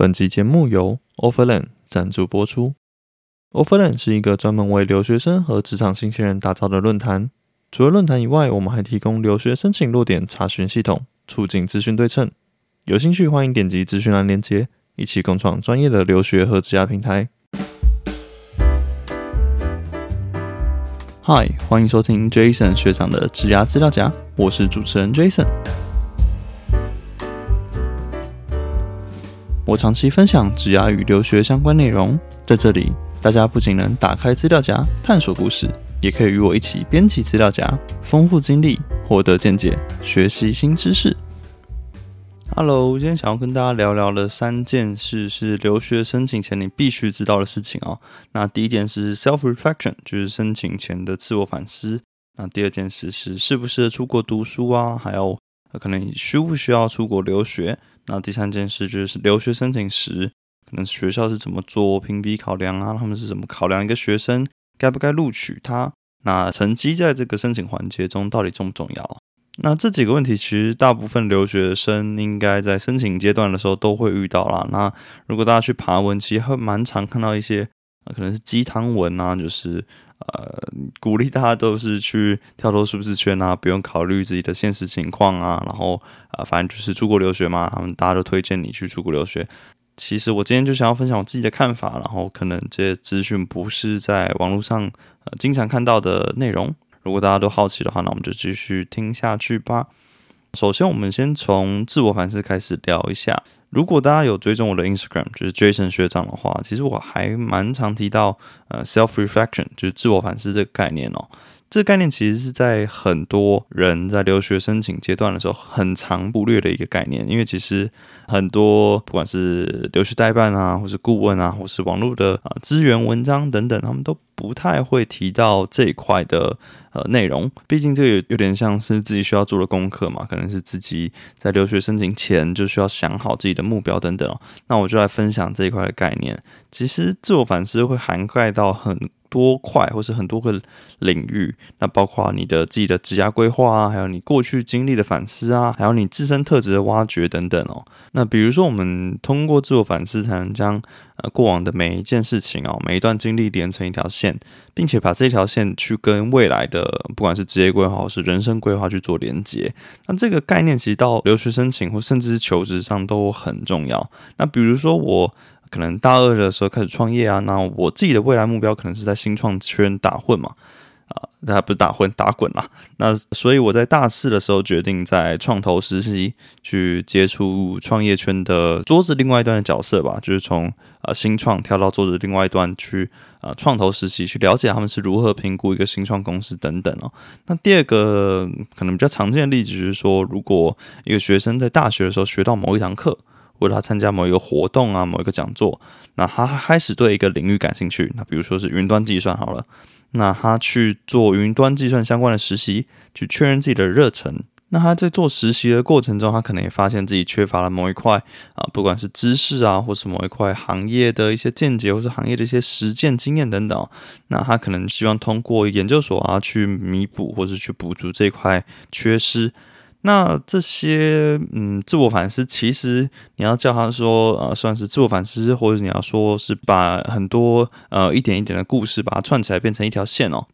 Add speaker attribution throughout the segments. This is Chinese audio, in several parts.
Speaker 1: 本集节目由 Overland 赞助播出。Overland 是一个专门为留学生和职场新鲜人打造的论坛。除了论坛以外，我们还提供留学申请落点查询系统，促进资讯对称。有兴趣欢迎点击资讯栏链接，一起共创专业的留学和职涯平台。Hi，欢迎收听 Jason 学长的职涯资料夹，我是主持人 Jason。我长期分享职涯与留学相关内容，在这里，大家不仅能打开资料夹探索故事，也可以与我一起编辑资料夹，丰富经历，获得见解，学习新知识。Hello，今天想要跟大家聊聊的三件事是留学申请前你必须知道的事情哦。那第一件事 self reflection，就是申请前的自我反思。那第二件事是适不适合出国读书啊？还有那可能需不需要出国留学？那第三件事就是留学申请时，可能学校是怎么做评比考量啊？他们是怎么考量一个学生该不该录取他？那成绩在这个申请环节中到底重不重要？那这几个问题，其实大部分留学生应该在申请阶段的时候都会遇到啦。那如果大家去爬文，其实会蛮常看到一些可能是鸡汤文啊，就是呃鼓励大家都是去跳脱舒适圈啊，不用考虑自己的现实情况啊，然后啊反正就是出国留学嘛，他们大家都推荐你去出国留学。其实我今天就想要分享我自己的看法，然后可能这些资讯不是在网络上经常看到的内容。如果大家都好奇的话，那我们就继续听下去吧。首先，我们先从自我反思开始聊一下。如果大家有追踪我的 Instagram，就是 Jason 学长的话，其实我还蛮常提到呃 self reflection，就是自我反思这个概念哦。这个概念其实是在很多人在留学申请阶段的时候很常忽略的一个概念，因为其实很多不管是留学代办啊，或是顾问啊，或是网络的啊资源文章等等，他们都不太会提到这一块的呃内容。毕竟这个有有点像是自己需要做的功课嘛，可能是自己在留学申请前就需要想好自己的目标等等。哦那我就来分享这一块的概念。其实自我反思会涵盖到很。多块或是很多个领域，那包括你的自己的职业规划啊，还有你过去经历的反思啊，还有你自身特质的挖掘等等哦。那比如说，我们通过自我反思，才能将呃过往的每一件事情哦，每一段经历连成一条线，并且把这条线去跟未来的不管是职业规划或是人生规划去做连接。那这个概念其实到留学申请或甚至是求职上都很重要。那比如说我。可能大二的时候开始创业啊，那我自己的未来目标可能是在新创圈打混嘛，啊，大家不是打混打滚啦。那所以我在大四的时候决定在创投实习，去接触创业圈的桌子另外一端的角色吧，就是从啊新创跳到桌子另外一端去啊创投实习，去了解他们是如何评估一个新创公司等等哦。那第二个可能比较常见的例子就是说，如果一个学生在大学的时候学到某一堂课。或者他参加某一个活动啊，某一个讲座，那他开始对一个领域感兴趣，那比如说是云端计算好了，那他去做云端计算相关的实习，去确认自己的热忱。那他在做实习的过程中，他可能也发现自己缺乏了某一块啊，不管是知识啊，或是某一块行业的一些见解，或是行业的一些实践经验等等。那他可能希望通过研究所啊，去弥补或是去补足这块缺失。那这些嗯，自我反思，其实你要叫他说，呃，算是自我反思，或者你要说是把很多呃一点一点的故事把它串起来变成一条线哦。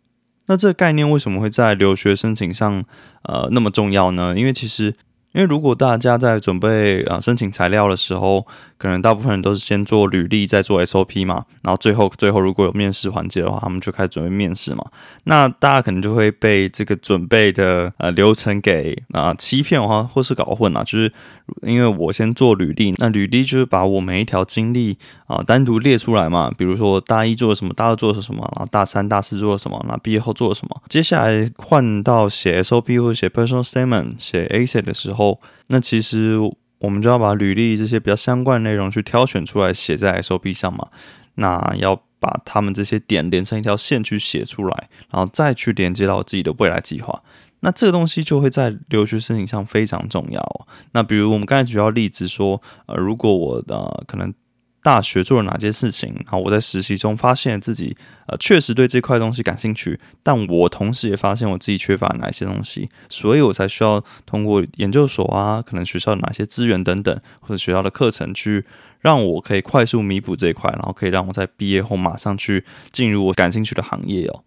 Speaker 1: 那这个概念为什么会在留学申请上呃那么重要呢？因为其实。因为如果大家在准备啊申请材料的时候，可能大部分人都是先做履历，再做 SOP 嘛，然后最后最后如果有面试环节的话，他们就开始准备面试嘛。那大家可能就会被这个准备的呃流程给啊欺骗的话，或是搞混了。就是因为我先做履历，那履历就是把我每一条经历啊单独列出来嘛。比如说大一做了什么，大二做了什么，然后大三、大四做了什么，那毕业后做了什么。接下来换到写 SOP 或者写 Personal Statement、写 Essay 的时候。那其实我们就要把履历这些比较相关的内容去挑选出来写在 SOP 上嘛。那要把他们这些点连成一条线去写出来，然后再去连接到自己的未来计划。那这个东西就会在留学申请上非常重要。那比如我们刚才举到例子说，呃，如果我的可能。大学做了哪些事情，然后我在实习中发现自己呃确实对这块东西感兴趣，但我同时也发现我自己缺乏哪些东西，所以我才需要通过研究所啊，可能学校哪些资源等等，或者学校的课程去让我可以快速弥补这一块，然后可以让我在毕业后马上去进入我感兴趣的行业哦。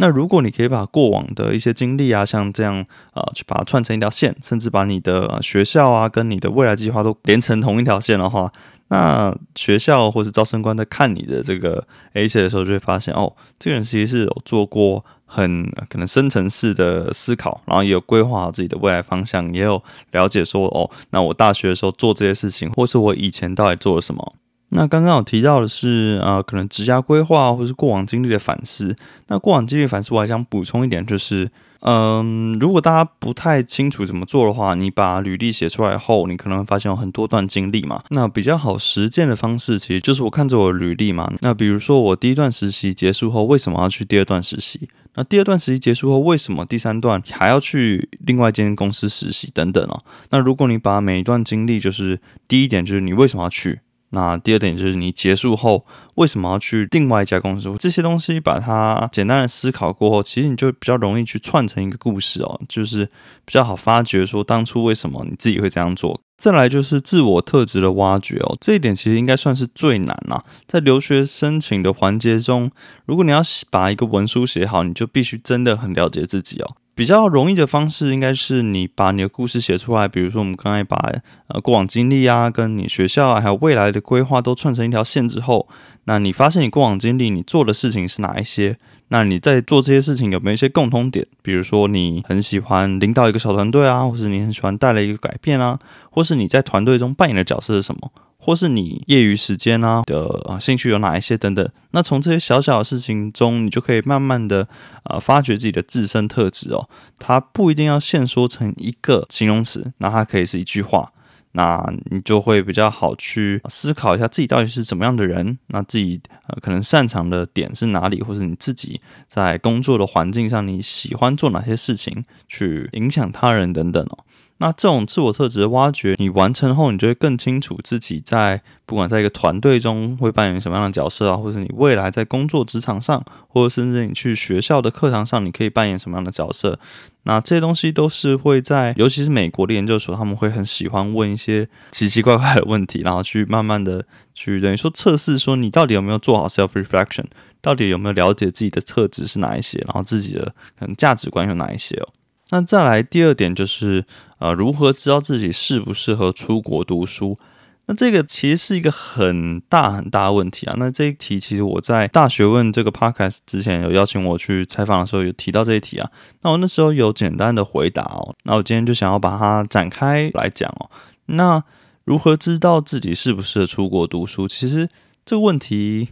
Speaker 1: 那如果你可以把过往的一些经历啊，像这样啊，去把它串成一条线，甚至把你的学校啊跟你的未来计划都连成同一条线的话，那学校或是招生官在看你的这个 A C 的时候，就会发现哦，这个人其实是有做过很可能深层次的思考，然后也有规划好自己的未来方向，也有了解说哦，那我大学的时候做这些事情，或是我以前到底做了什么。那刚刚有提到的是，呃，可能职涯规划或是过往经历的反思。那过往经历反思，我还想补充一点，就是，嗯，如果大家不太清楚怎么做的话，你把履历写出来后，你可能会发现有很多段经历嘛。那比较好实践的方式，其实就是我看着我的履历嘛。那比如说我第一段实习结束后，为什么要去第二段实习？那第二段实习结束后，为什么第三段还要去另外一间公司实习等等哦？那如果你把每一段经历，就是第一点就是你为什么要去？那第二点就是你结束后为什么要去另外一家公司？这些东西把它简单的思考过后，其实你就比较容易去串成一个故事哦，就是比较好发掘说当初为什么你自己会这样做。再来就是自我特质的挖掘哦，这一点其实应该算是最难啦。在留学申请的环节中，如果你要把一个文书写好，你就必须真的很了解自己哦。比较容易的方式，应该是你把你的故事写出来。比如说，我们刚才把呃过往经历啊，跟你学校啊，还有未来的规划都串成一条线之后，那你发现你过往经历，你做的事情是哪一些？那你在做这些事情有没有一些共通点？比如说，你很喜欢领导一个小团队啊，或是你很喜欢带来一个改变啊，或是你在团队中扮演的角色是什么？或是你业余时间啊的啊兴趣有哪一些等等，那从这些小小的事情中，你就可以慢慢的呃发掘自己的自身特质哦。它不一定要限缩成一个形容词，那它可以是一句话，那你就会比较好去思考一下自己到底是怎么样的人，那自己呃可能擅长的点是哪里，或者你自己在工作的环境上你喜欢做哪些事情去影响他人等等哦。那这种自我特质的挖掘，你完成后，你就会更清楚自己在不管在一个团队中会扮演什么样的角色啊，或者你未来在工作职场上，或者甚至你去学校的课堂上，你可以扮演什么样的角色。那这些东西都是会在，尤其是美国的研究所，他们会很喜欢问一些奇奇怪怪的问题，然后去慢慢的去等于说测试，说你到底有没有做好 self reflection，到底有没有了解自己的特质是哪一些，然后自己的可能价值观有哪一些哦。那再来第二点就是，呃，如何知道自己适不适合出国读书？那这个其实是一个很大很大的问题啊。那这一题其实我在大学问这个 podcast 之前有邀请我去采访的时候有提到这一题啊。那我那时候有简单的回答哦。那我今天就想要把它展开来讲哦。那如何知道自己适不适合出国读书？其实这个问题。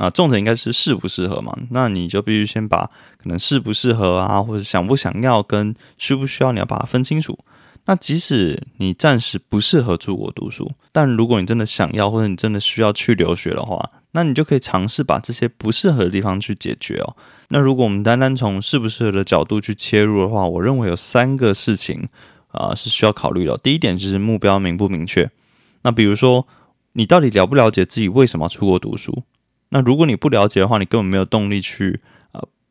Speaker 1: 啊，重点应该是适不适合嘛？那你就必须先把可能适不适合啊，或者想不想要跟需不需要，你要把它分清楚。那即使你暂时不适合出国读书，但如果你真的想要，或者你真的需要去留学的话，那你就可以尝试把这些不适合的地方去解决哦。那如果我们单单从适不适合的角度去切入的话，我认为有三个事情啊是需要考虑的。第一点就是目标明不明确。那比如说，你到底了不了解自己为什么要出国读书？那如果你不了解的话，你根本没有动力去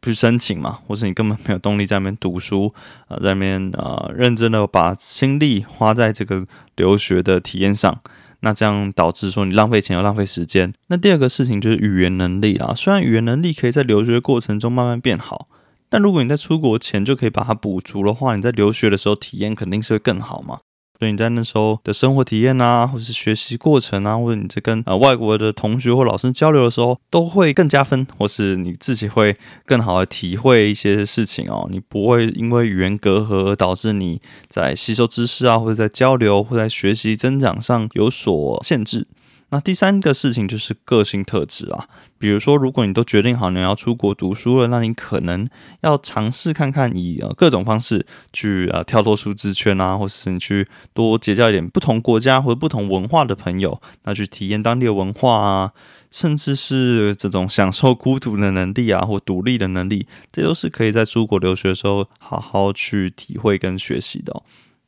Speaker 1: 去申请嘛，或是你根本没有动力在那边读书，呃在那边呃认真的把心力花在这个留学的体验上，那这样导致说你浪费钱又浪费时间。那第二个事情就是语言能力啊，虽然语言能力可以在留学过程中慢慢变好，但如果你在出国前就可以把它补足的话，你在留学的时候体验肯定是会更好嘛。所以你在那时候的生活体验啊，或是学习过程啊，或者你在跟呃外国的同学或老师交流的时候，都会更加分，或是你自己会更好的体会一些事情哦。你不会因为语言隔阂而导致你在吸收知识啊，或者在交流或在学习增长上有所限制。那第三个事情就是个性特质啊，比如说，如果你都决定好你要出国读书了，那你可能要尝试看看以各种方式去呃跳脱出资圈啊，或是你去多结交一点不同国家或者不同文化的朋友，那去体验当地的文化啊，甚至是这种享受孤独的能力啊，或独立的能力，这都是可以在出国留学的时候好好去体会跟学习的。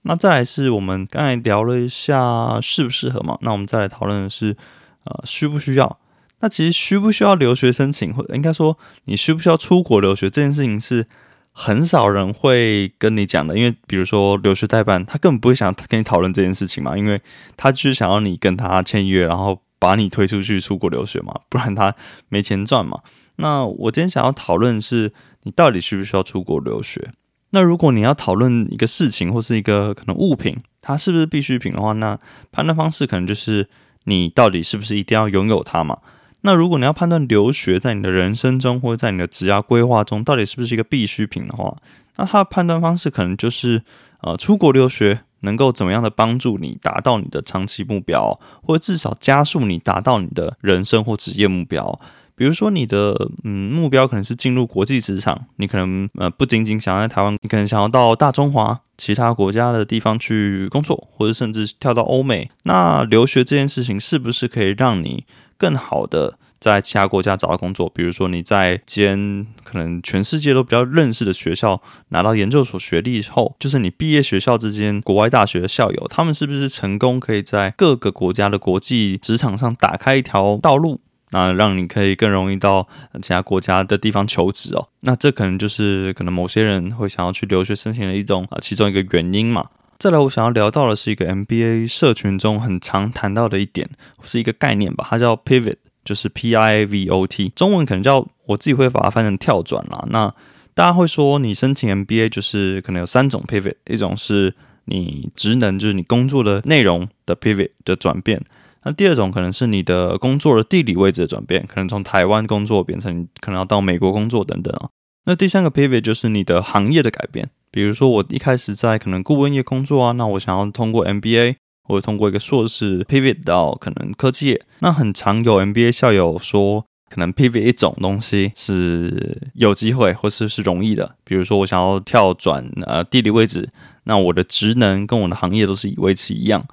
Speaker 1: 那再来是我们刚才聊了一下适不适合嘛？那我们再来讨论的是，呃需不需要？那其实需不需要留学申请，或者应该说你需不需要出国留学这件事情是很少人会跟你讲的，因为比如说留学代办，他根本不会想跟你讨论这件事情嘛，因为他就是想要你跟他签约，然后把你推出去出国留学嘛，不然他没钱赚嘛。那我今天想要讨论是，你到底需不需要出国留学？那如果你要讨论一个事情或是一个可能物品，它是不是必需品的话，那判断方式可能就是你到底是不是一定要拥有它嘛？那如果你要判断留学在你的人生中或者在你的职业规划中到底是不是一个必需品的话，那它的判断方式可能就是呃，出国留学能够怎么样的帮助你达到你的长期目标，或者至少加速你达到你的人生或职业目标。比如说，你的嗯目标可能是进入国际职场，你可能呃不仅仅想要在台湾，你可能想要到大中华其他国家的地方去工作，或者甚至跳到欧美。那留学这件事情是不是可以让你更好的在其他国家找到工作？比如说你在兼可能全世界都比较认识的学校拿到研究所学历后，就是你毕业学校之间国外大学的校友，他们是不是成功可以在各个国家的国际职场上打开一条道路？那让你可以更容易到其他国家的地方求职哦。那这可能就是可能某些人会想要去留学申请的一种啊，其中一个原因嘛。再来，我想要聊到的是一个 MBA 社群中很常谈到的一点，是一个概念吧，它叫 Pivot，就是 P I V O T，中文可能叫我自己会把它翻成跳转啦。那大家会说，你申请 MBA 就是可能有三种 Pivot，一种是你职能，就是你工作的内容的 Pivot 的转变。那第二种可能是你的工作的地理位置的转变，可能从台湾工作变成可能要到美国工作等等啊。那第三个 pivot 就是你的行业的改变，比如说我一开始在可能顾问业工作啊，那我想要通过 MBA 或者通过一个硕士 pivot 到可能科技业。那很常有 MBA 校友说，可能 pivot 一种东西是有机会或是是容易的，比如说我想要跳转呃地理位置，那我的职能跟我的行业都是以维持一样。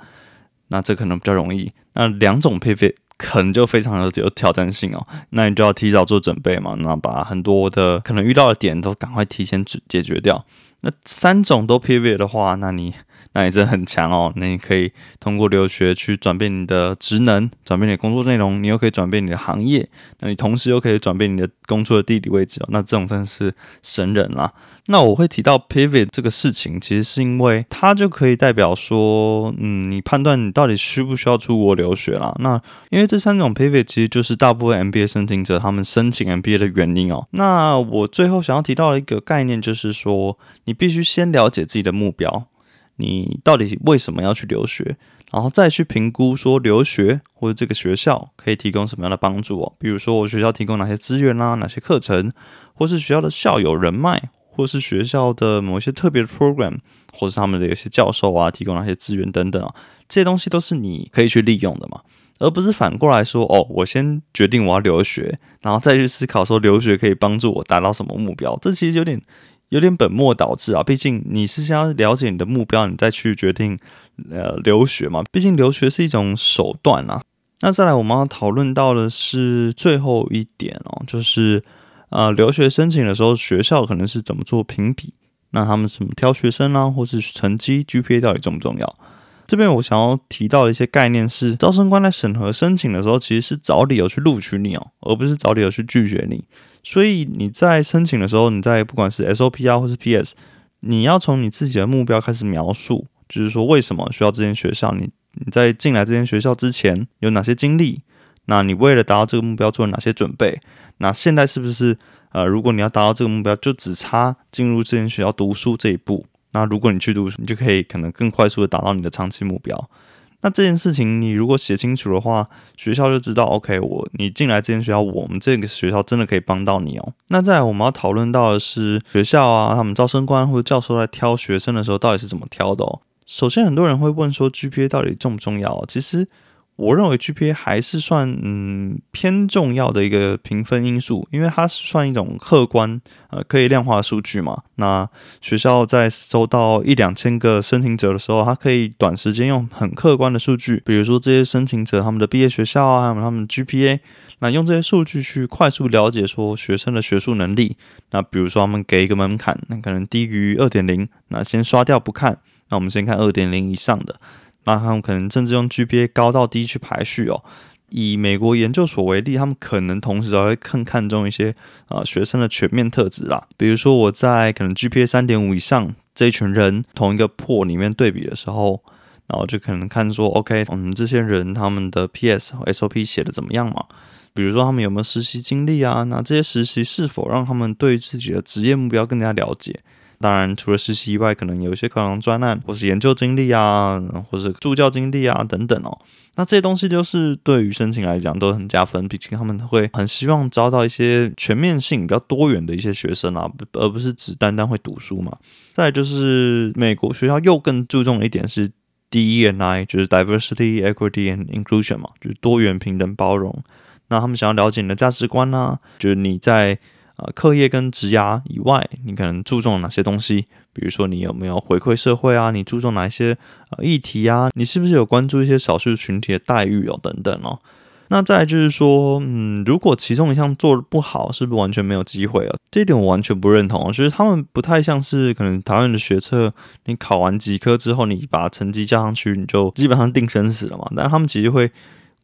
Speaker 1: 那这可能比较容易，那两种配备可能就非常的有挑战性哦。那你就要提早做准备嘛，那把很多的可能遇到的点都赶快提前解解决掉。那三种都配备的话，那你那你真的很强哦。那你可以通过留学去转变你的职能，转变你的工作内容，你又可以转变你的行业，那你同时又可以转变你的工作的地理位置哦。那这种真的是神人啦。那我会提到 pivot 这个事情，其实是因为它就可以代表说，嗯，你判断你到底需不需要出国留学啦。那因为这三种 pivot 其实就是大部分 MBA 申请者他们申请 MBA 的原因哦。那我最后想要提到的一个概念就是说，你必须先了解自己的目标，你到底为什么要去留学，然后再去评估说留学或者这个学校可以提供什么样的帮助哦。比如说我学校提供哪些资源啦，哪些课程，或是学校的校友人脉。或是学校的某一些特别的 program，或是他们的有些教授啊，提供哪些资源等等啊，这些东西都是你可以去利用的嘛，而不是反过来说，哦，我先决定我要留学，然后再去思考说留学可以帮助我达到什么目标，这其实有点有点本末倒置啊。毕竟你是先要了解你的目标，你再去决定呃留学嘛。毕竟留学是一种手段啊。那再来我们要讨论到的是最后一点哦，就是。啊，留学申请的时候，学校可能是怎么做评比？那他们怎么挑学生啊，或是成绩 GPA 到底重不重要？这边我想要提到的一些概念是，招生官在审核申请的时候，其实是找理由去录取你哦，而不是找理由去拒绝你。所以你在申请的时候，你在不管是 SOP 啊，或是 PS，你要从你自己的目标开始描述，就是说为什么需要这间学校？你你在进来这间学校之前有哪些经历？那你为了达到这个目标做了哪些准备？那现在是不是呃，如果你要达到这个目标，就只差进入这间学校读书这一步？那如果你去读，你就可以可能更快速的达到你的长期目标。那这件事情你如果写清楚的话，学校就知道，OK，我你进来这间学校，我们这个学校真的可以帮到你哦。那再来我们要讨论到的是学校啊，他们招生官或者教授在挑学生的时候到底是怎么挑的哦。首先，很多人会问说，GPA 到底重不重要？其实。我认为 GPA 还是算嗯偏重要的一个评分因素，因为它是算一种客观呃可以量化的数据嘛。那学校在收到一两千个申请者的时候，它可以短时间用很客观的数据，比如说这些申请者他们的毕业学校啊，还有他们 GPA，那用这些数据去快速了解说学生的学术能力。那比如说他们给一个门槛，那可能低于二点零，那先刷掉不看，那我们先看二点零以上的。那他们可能甚至用 GPA 高到低去排序哦。以美国研究所为例，他们可能同时还会更看重一些啊学生的全面特质啦。比如说我在可能 GPA 三点五以上这一群人同一个破里面对比的时候，然后就可能看说，OK，嗯，这些人他们的 PS 和 SOP 写的怎么样嘛？比如说他们有没有实习经历啊？那这些实习是否让他们对自己的职业目标更加了解？当然，除了实习以外，可能有一些可能专案或是研究经历啊，或是助教经历啊等等哦。那这些东西就是对于申请来讲都很加分，毕竟他们会很希望招到一些全面性比较多元的一些学生啊，而不是只单单会读书嘛。再就是美国学校又更注重一点是 DEI，就是 Diversity, Equity and Inclusion 嘛，就是多元、平等、包容。那他们想要了解你的价值观呢，就是你在。啊，课业跟职涯以外，你可能注重哪些东西？比如说，你有没有回馈社会啊？你注重哪一些呃议题啊？你是不是有关注一些少数群体的待遇哦？等等哦。那再就是说，嗯，如果其中一项做的不好，是不是完全没有机会啊？这一点我完全不认同。啊。就是他们不太像是可能台湾的学测，你考完几科之后，你把成绩加上去，你就基本上定生死了嘛。但是他们其实会。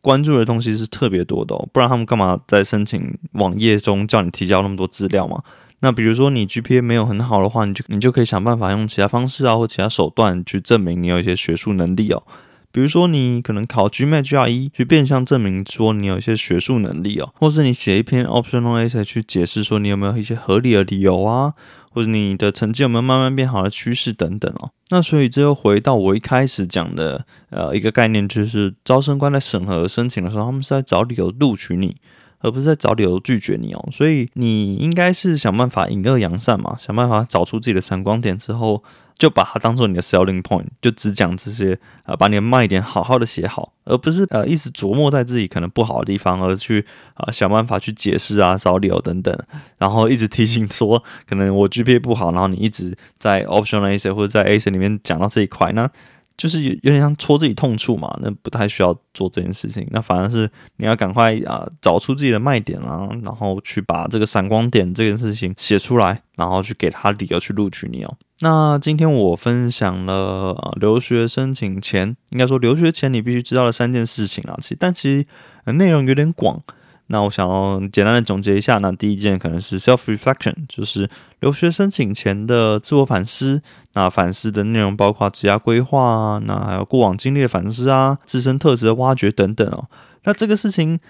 Speaker 1: 关注的东西是特别多的，不然他们干嘛在申请网页中叫你提交那么多资料嘛？那比如说你 GPA 没有很好的话，你就你就可以想办法用其他方式啊，或其他手段去证明你有一些学术能力哦。比如说你可能考 GMAT、GRE 去变相证明说你有一些学术能力哦，或是你写一篇 optional essay 去解释说你有没有一些合理的理由啊。或者你的成绩有没有慢慢变好的趋势等等哦？那所以这又回到我一开始讲的呃一个概念，就是招生官在审核申请的时候，他们是在找理由录取你，而不是在找理由拒绝你哦。所以你应该是想办法引恶扬善嘛，想办法找出自己的闪光点之后。就把它当做你的 selling point，就只讲这些，呃，把你的卖点好好的写好，而不是呃一直琢磨在自己可能不好的地方，而去啊想办法去解释啊、找理由等等，然后一直提醒说可能我 GPA 不好，然后你一直在 optional essay 或者在 A 级里面讲到这一块，那就是有有点像戳自己痛处嘛，那不太需要做这件事情，那反而是你要赶快啊找出自己的卖点啊，然后去把这个闪光点这件事情写出来，然后去给他理由去录取你哦。那今天我分享了留学申请前，应该说留学前你必须知道的三件事情啊。其，但其实内容有点广。那我想要简单的总结一下。那第一件可能是 self reflection，就是留学申请前的自我反思。那反思的内容包括职业规划啊，那还有过往经历的反思啊，自身特质的挖掘等等哦。那这个事情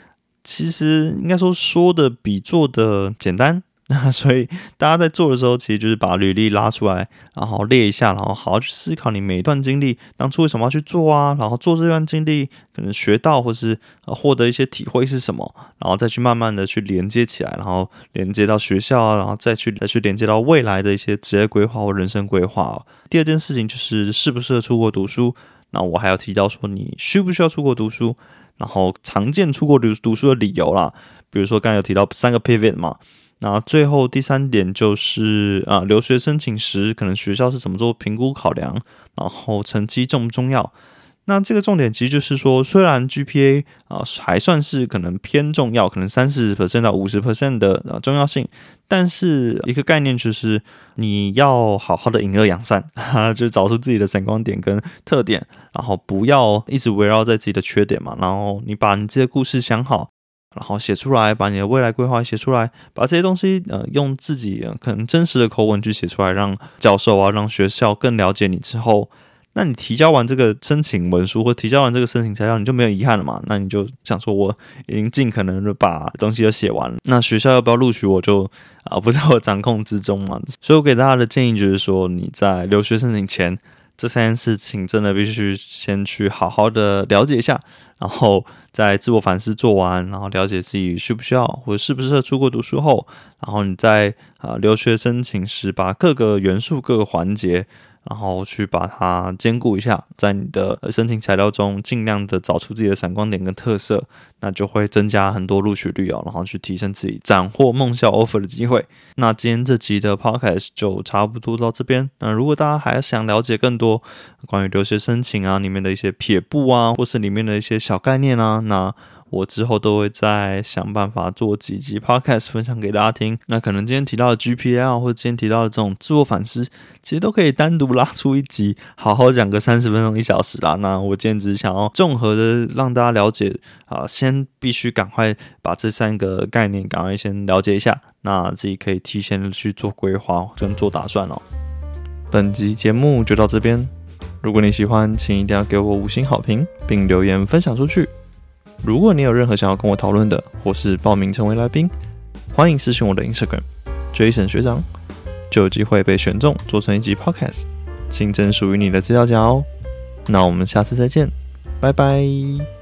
Speaker 1: 其实应该说说的比做的简单。那所以大家在做的时候，其实就是把履历拉出来，然后列一下，然后好好去思考你每一段经历当初为什么要去做啊，然后做这段经历可能学到或是获得一些体会是什么，然后再去慢慢的去连接起来，然后连接到学校啊，然后再去再去连接到未来的一些职业规划或人生规划。第二件事情就是适不适合出国读书，那我还要提到说你需不需要出国读书，然后常见出国读读书的理由啦，比如说刚才有提到三个 pivot 嘛。那最后第三点就是啊，留学申请时可能学校是怎么做评估考量，然后成绩重不重要？那这个重点其实就是说，虽然 GPA 啊还算是可能偏重要，可能三十 percent 到五十 percent 的呃重要性，但是一个概念就是你要好好的引恶扬善，就找出自己的闪光点跟特点，然后不要一直围绕在自己的缺点嘛，然后你把你这些故事想好。然后写出来，把你的未来规划写出来，把这些东西呃用自己可能真实的口吻去写出来，让教授啊，让学校更了解你之后，那你提交完这个申请文书或提交完这个申请材料，你就没有遗憾了嘛？那你就想说，我已经尽可能的把东西都写完了，那学校要不要录取我就啊不在我掌控之中嘛。所以我给大家的建议就是说，你在留学申请前，这三件事情真的必须先去好好的了解一下。然后在自我反思做完，然后了解自己需不需要或者适不适合出国读书后，然后你在啊留学申请时把各个元素各个环节。然后去把它兼顾一下，在你的申请材料中尽量的找出自己的闪光点跟特色，那就会增加很多录取率哦，然后去提升自己斩获梦校 offer 的机会。那今天这集的 podcast 就差不多到这边。那如果大家还想了解更多关于留学申请啊里面的一些撇步啊，或是里面的一些小概念啊，那我之后都会再想办法做几集 podcast 分享给大家听。那可能今天提到的 GPL 或者今天提到的这种自我反思，其实都可以单独拉出一集，好好讲个三十分钟一小时啦。那我今天只是想要综合的让大家了解啊，先必须赶快把这三个概念赶快先了解一下，那自己可以提前去做规划跟做打算哦。本集节目就到这边。如果你喜欢，请一定要给我五星好评，并留言分享出去。如果你有任何想要跟我讨论的，或是报名成为来宾，欢迎私讯我的 Instagram Jason 学长，就有机会被选中做成一集 Podcast，新增属于你的资料夹哦。那我们下次再见，拜拜。